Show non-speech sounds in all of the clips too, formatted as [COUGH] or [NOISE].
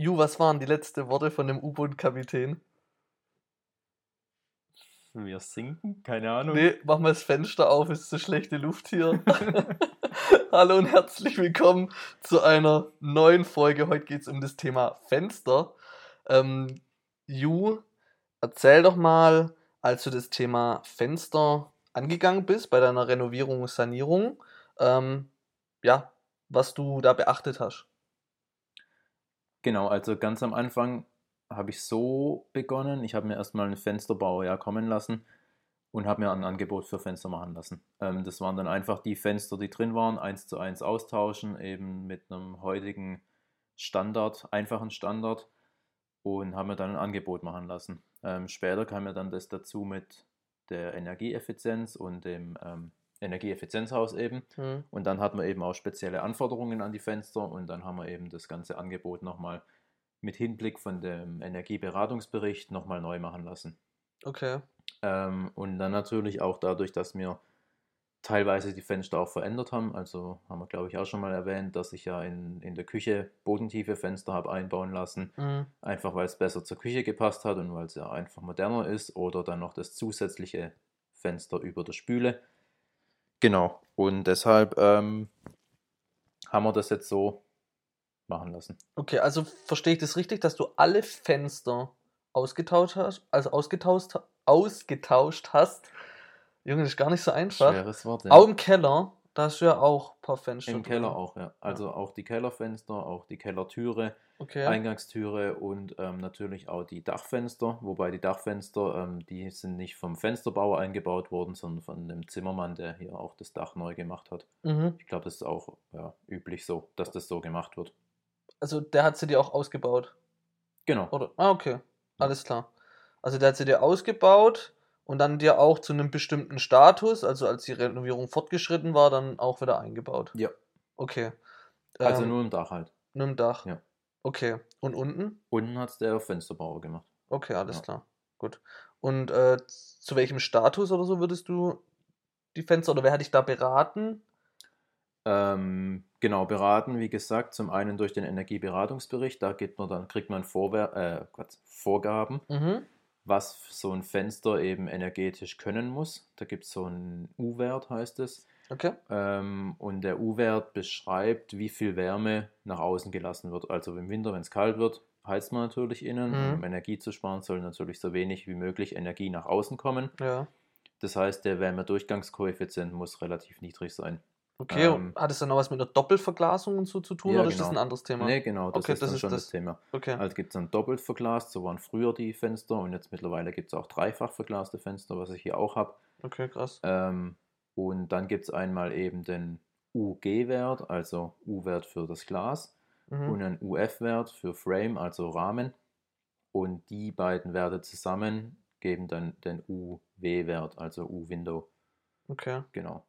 Ju, was waren die letzten Worte von dem U-Boot-Kapitän? Wir sinken? Keine Ahnung. Nee, mach mal das Fenster auf, ist so schlechte Luft hier. [LAUGHS] Hallo und herzlich willkommen zu einer neuen Folge. Heute geht es um das Thema Fenster. Ähm, Ju, erzähl doch mal, als du das Thema Fenster angegangen bist bei deiner Renovierung und Sanierung, ähm, ja, was du da beachtet hast. Genau, also ganz am Anfang habe ich so begonnen. Ich habe mir erstmal einen Fensterbauer ja kommen lassen und habe mir ein Angebot für Fenster machen lassen. Ähm, das waren dann einfach die Fenster, die drin waren, eins zu eins austauschen, eben mit einem heutigen Standard, einfachen Standard und haben mir dann ein Angebot machen lassen. Ähm, später kam mir dann das dazu mit der Energieeffizienz und dem ähm, Energieeffizienzhaus eben. Hm. Und dann hat man eben auch spezielle Anforderungen an die Fenster und dann haben wir eben das ganze Angebot nochmal mit Hinblick von dem Energieberatungsbericht nochmal neu machen lassen. Okay. Ähm, und dann natürlich auch dadurch, dass wir teilweise die Fenster auch verändert haben. Also haben wir, glaube ich, auch schon mal erwähnt, dass ich ja in, in der Küche bodentiefe Fenster habe einbauen lassen. Hm. Einfach weil es besser zur Küche gepasst hat und weil es ja einfach moderner ist. Oder dann noch das zusätzliche Fenster über der Spüle. Genau. Und deshalb ähm, haben wir das jetzt so machen lassen. Okay, also verstehe ich das richtig, dass du alle Fenster ausgetauscht hast, also ausgetauscht, ausgetauscht hast. Junge, das ist gar nicht so einfach. Schweres Wort. Ja. Auch im Keller, da hast du ja auch ein paar Fenster. Im drin. Keller auch, ja. Also auch die Kellerfenster, auch die Kellertüre, Okay. Eingangstüre und ähm, natürlich auch die Dachfenster. Wobei die Dachfenster, ähm, die sind nicht vom Fensterbauer eingebaut worden, sondern von dem Zimmermann, der hier auch das Dach neu gemacht hat. Mhm. Ich glaube, das ist auch ja, üblich so, dass das so gemacht wird. Also der hat sie dir auch ausgebaut. Genau. Oder? Ah, okay. Alles klar. Also der hat sie dir ausgebaut und dann dir auch zu einem bestimmten Status, also als die Renovierung fortgeschritten war, dann auch wieder eingebaut. Ja. Okay. Also Ähm, nur im Dach halt. nur im Dach. Ja. Okay. Und unten? Unten hat es der Fensterbauer gemacht. Okay, alles Ja. klar. Gut. Und äh, zu welchem Status oder so würdest du die Fenster oder wer hat dich da beraten? Ähm, genau, beraten, wie gesagt, zum einen durch den Energieberatungsbericht, da man dann, kriegt man Vorwer äh, Gott, Vorgaben, Mhm. Was so ein Fenster eben energetisch können muss. Da gibt es so einen U-Wert, heißt es. Okay. Ähm, und der U-Wert beschreibt, wie viel Wärme nach außen gelassen wird. Also im Winter, wenn es kalt wird, heizt man natürlich innen. Mhm. Um Energie zu sparen, soll natürlich so wenig wie möglich Energie nach außen kommen. Ja. Das heißt, der Wärmedurchgangskoeffizient muss relativ niedrig sein. Okay, Ähm, und hat es dann noch was mit einer Doppelverglasung und so zu tun Ja, oder ist das ein genau. anderes Thema? Nee, genau, das Okay, ist das ist schon das, das. Thema. Okay. Also gibt es dann doppelt verglast, so waren früher die Fenster und jetzt mittlerweile gibt es auch dreifach verglaste Fenster, was ich hier auch habe. Okay, krass. Ähm, und dann gibt es einmal eben den UG-Wert, also U-Wert für das Glas, Mhm. und einen UF-Wert für Frame, also Rahmen. Und die beiden Werte zusammen geben dann den UW-Wert, also U-Window. Okay. Genau.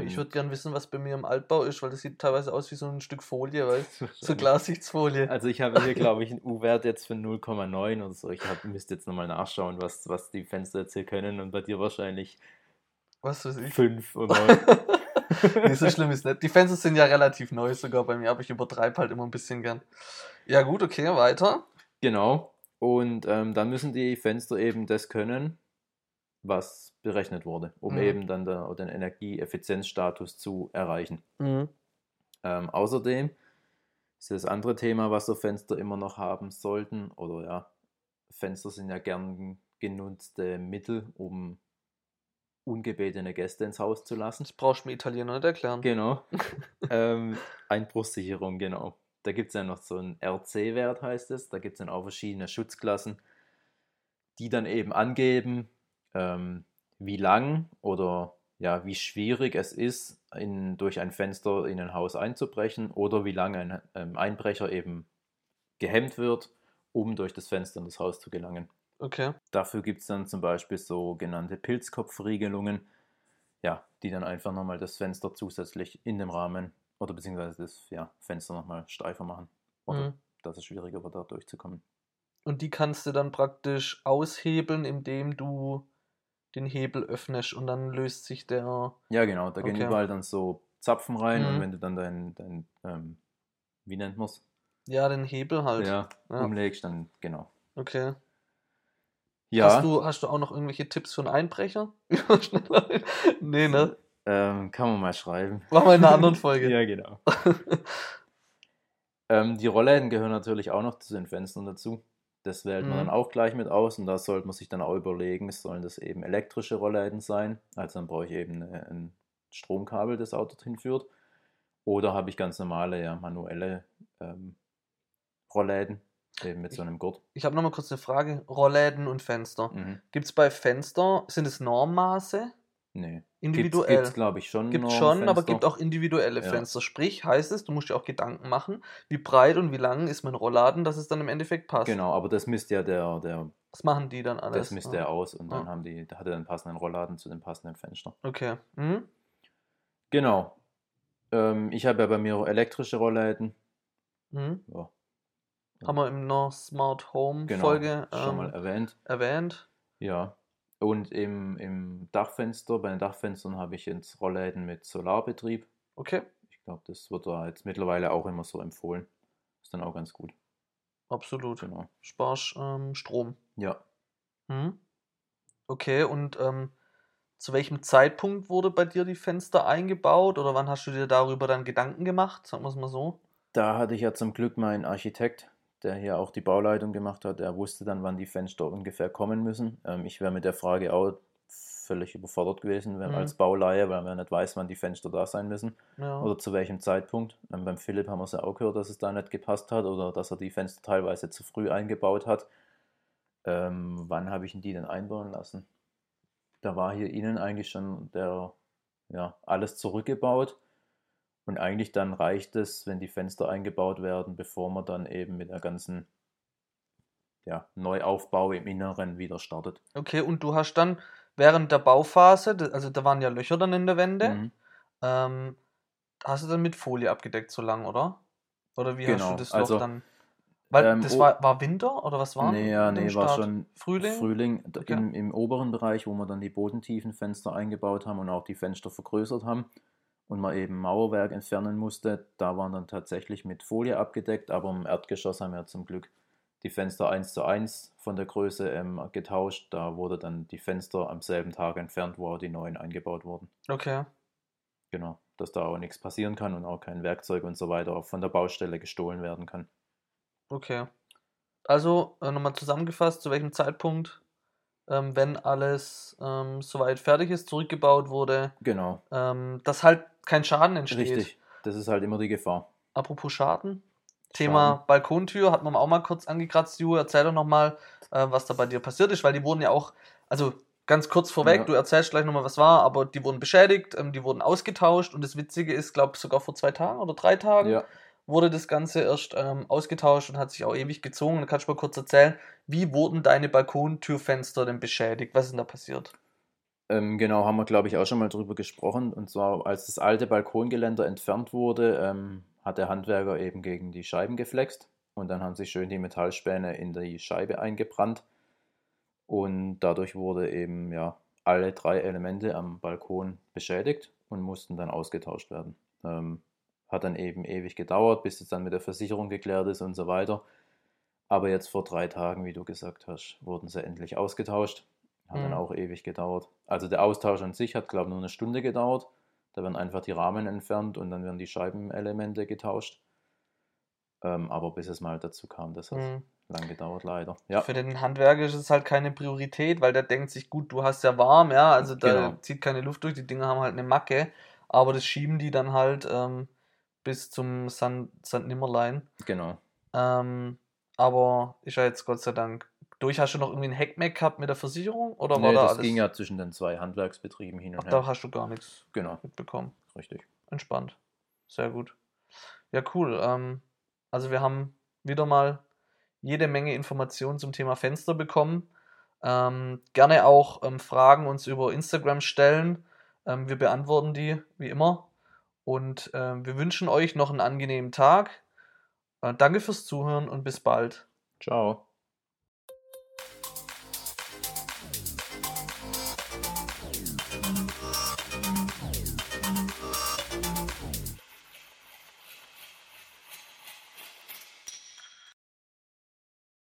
Ich Und- würde gern wissen, was bei mir im Altbau ist, weil das sieht teilweise aus wie so ein Stück Folie, weißt du? [LAUGHS] So Glassichtsfolie. Also ich habe hier, glaube [LAUGHS] ich, einen U-Wert jetzt von 0,9 oder so. Ich hab, müsste jetzt nochmal nachschauen, was, was die Fenster jetzt hier können. Und bei dir wahrscheinlich Was weiß ich. 5 oder [LAUGHS] 9. nee, so schlimm ist nicht. Die Fenster sind ja relativ neu sogar bei mir, aber ich übertreibe halt immer ein bisschen gern. Ja, gut, okay, weiter. genau. Und ähm, dann müssen die Fenster eben das können, was berechnet wurde, um Mhm. eben dann der, den Energieeffizienzstatus zu erreichen. Mhm. Ähm, außerdem ist das andere Thema, was so Fenster immer noch haben sollten, oder ja, Fenster sind ja gern genutzte Mittel, um ungebetene Gäste ins Haus zu lassen. Das brauchst du mir Italiener nicht erklären. Genau. [LAUGHS] ähm, Einbruchssicherung, genau. Da gibt es ja noch so einen RC-Wert, heißt es. Da gibt es dann auch verschiedene Schutzklassen, die dann eben angeben, ähm, wie lang oder ja, wie schwierig es ist, in, durch ein Fenster in ein Haus einzubrechen oder wie lange ein ähm, Einbrecher eben gehemmt wird, um durch das Fenster in das Haus zu gelangen. Okay. Dafür gibt es dann zum Beispiel sogenannte Pilzkopfriegelungen, ja, die dann einfach nochmal das Fenster zusätzlich in dem Rahmen oder beziehungsweise das ja, Fenster nochmal steifer machen. Oder Mhm. dass es schwieriger wird, da durchzukommen. Und die kannst du dann praktisch aushebeln, indem du den Hebel öffnest und dann löst sich der. Ja, genau, da gehen Okay. überall dann so Zapfen rein Mhm. und wenn du dann dein, dein ähm, wie nennt man es? Ja, den Hebel halt. ja, Ja. umlegst, dann genau. Okay. Ja, Hast, du, hast du auch noch irgendwelche Tipps für einen Einbrecher? [LAUGHS] Nee, ne? ähm, kann man mal schreiben. Machen wir in einer [LAUGHS] anderen Folge. Ja, genau. [LAUGHS] ähm, die Rollläden gehören natürlich auch noch zu den Fenstern dazu. Das wählt man Mhm. dann auch gleich mit aus und da sollte man sich dann auch überlegen, sollen das eben elektrische Rollläden sein? Also dann brauche ich eben eine, ein Stromkabel, das auch dorthin führt. Oder habe ich ganz normale, ja, manuelle ähm, Rollläden, eben mit so einem Gurt. Ich habe noch mal kurz eine Frage. Rollläden und Fenster. Mhm. Gibt es bei Fenster, sind es Normmaße? Nee. Individuell? Gibt es, glaube ich, schon. Gibt schon, aber Normfenster. gibt auch individuelle Ja. Fenster. Sprich, heißt es, du musst dir auch Gedanken machen, wie breit und wie lang ist mein Rollladen, dass es dann im Endeffekt passt. Genau, aber das misst ja der, der Was machen die dann alles? das misst Ja. er aus und dann Ja. haben die, da hat er einen passenden Rollladen zu dem passenden Fenster. Okay. Mhm. Genau. Ähm, ich habe ja bei mir elektrische Rollläden. Mhm. Ja, Haben wir in einer Smart Home genau. Folge schon ähm, mal erwähnt. erwähnt. Ja. Und im, im Dachfenster, bei den Dachfenstern habe ich jetzt Rollläden mit Solarbetrieb. Okay, Ich glaube, das wird da jetzt mittlerweile auch immer so empfohlen. Ist dann auch ganz gut. absolut. Genau. Sparst ähm, Strom. Ja. Mhm. Okay, und ähm, zu welchem Zeitpunkt wurde bei dir die Fenster eingebaut oder wann hast du dir darüber dann Gedanken gemacht? Sagen wir es mal so. Da hatte ich ja zum Glück meinen Architekt, der hier auch die Bauleitung gemacht hat. Er wusste dann, wann die Fenster ungefähr kommen müssen. Ähm, ich wäre mit der Frage auch völlig überfordert gewesen wenn, Mhm. als Bauleihe, weil man nicht weiß, wann die Fenster da sein müssen Ja. oder zu welchem Zeitpunkt. Ähm, beim Philipp haben wir es ja auch gehört, dass es da nicht gepasst hat oder dass er die Fenster teilweise zu früh eingebaut hat. Ähm, wann habe ich ihn die denn einbauen lassen? Da war hier innen eigentlich schon der, ja, alles zurückgebaut. Und eigentlich dann reicht es, wenn die Fenster eingebaut werden, bevor man dann eben mit der ganzen ja, Neuaufbau im Inneren wieder startet. Okay, und du hast dann während der Bauphase, also da waren ja Löcher dann in der Wände, Mhm. ähm, hast du dann mit Folie abgedeckt so lang, oder? Oder wie hast Genau, du das also, Loch dann? Weil ähm, das war, war Winter oder was war? Nee, ja, nee, war schon Frühling? Frühling Okay. im, im oberen Bereich, wo wir dann die bodentiefen Fenster eingebaut haben und auch die Fenster vergrößert haben und man eben Mauerwerk entfernen musste. Da waren dann tatsächlich mit Folie abgedeckt, aber im Erdgeschoss haben wir zum Glück die Fenster 1 zu 1 von der Größe ähm, getauscht. Da wurde dann die Fenster am selben Tag entfernt, wo auch die neuen eingebaut wurden. Okay. Genau, dass da auch nichts passieren kann und auch kein Werkzeug und so weiter von der Baustelle gestohlen werden kann. Okay. Also, äh, nochmal zusammengefasst, zu welchem Zeitpunkt, ähm, wenn alles ähm, soweit fertig ist, zurückgebaut wurde, Genau, ähm, dass halt kein Schaden entsteht. richtig. Das ist halt immer die Gefahr. Apropos Schaden. Thema Balkontür hat man auch mal kurz angekratzt. Ju, erzähl doch nochmal, äh, was da bei dir passiert ist, weil die wurden ja auch, also ganz kurz vorweg, Ja. du erzählst gleich nochmal, was war, aber die wurden beschädigt, ähm, die wurden ausgetauscht und das Witzige ist, glaube ich, sogar vor zwei Tagen oder drei Tagen Ja. wurde das Ganze erst ähm, ausgetauscht und hat sich auch ewig gezogen. Da kannst du mal kurz erzählen, wie wurden deine Balkontürfenster denn beschädigt? Was ist denn da passiert? Ähm, genau, haben wir, glaube ich, auch schon mal drüber gesprochen. Und zwar, als das alte Balkongeländer entfernt wurde, ähm, hat der Handwerker eben gegen die Scheiben geflext. Und dann haben sich schön die Metallspäne in die Scheibe eingebrannt. Und dadurch wurde eben, ja, alle drei Elemente am Balkon beschädigt und mussten dann ausgetauscht werden. Ähm, hat dann eben ewig gedauert, bis es dann mit der Versicherung geklärt ist und so weiter. Aber jetzt vor drei Tagen, wie du gesagt hast, wurden sie endlich ausgetauscht. Hat dann Mhm. auch ewig gedauert. Also der Austausch an sich hat, glaube ich, nur eine Stunde gedauert. Da werden einfach die Rahmen entfernt und dann werden die Scheibenelemente getauscht. Ähm, aber bis es mal dazu kam, das hat Hm. lang gedauert, leider. Ja, Für den Handwerker ist es halt keine Priorität, weil der denkt sich, gut, du hast ja warm, ja, also da Genau. zieht keine Luft durch, die Dinger haben halt eine Macke, aber das schieben die dann halt ähm, bis zum St. St. Nimmerlein. genau. Ähm, aber ist ja jetzt Gott sei Dank durch. Hast du noch irgendwie ein Heckmeck gehabt mit der Versicherung? Oder war Nee, da das alles? ging ja zwischen den zwei Handwerksbetrieben hin Ach, und da her. hast du gar nichts Genau, mitbekommen. richtig. Entspannt. Sehr gut. Ja, cool. Ähm, also wir haben wieder mal jede Menge Informationen zum Thema Fenster bekommen. Ähm, gerne auch ähm, Fragen uns über Instagram stellen. Ähm, wir beantworten die wie immer. Und ähm, wir wünschen euch noch einen angenehmen Tag. Äh, danke fürs Zuhören und bis bald. Ciao.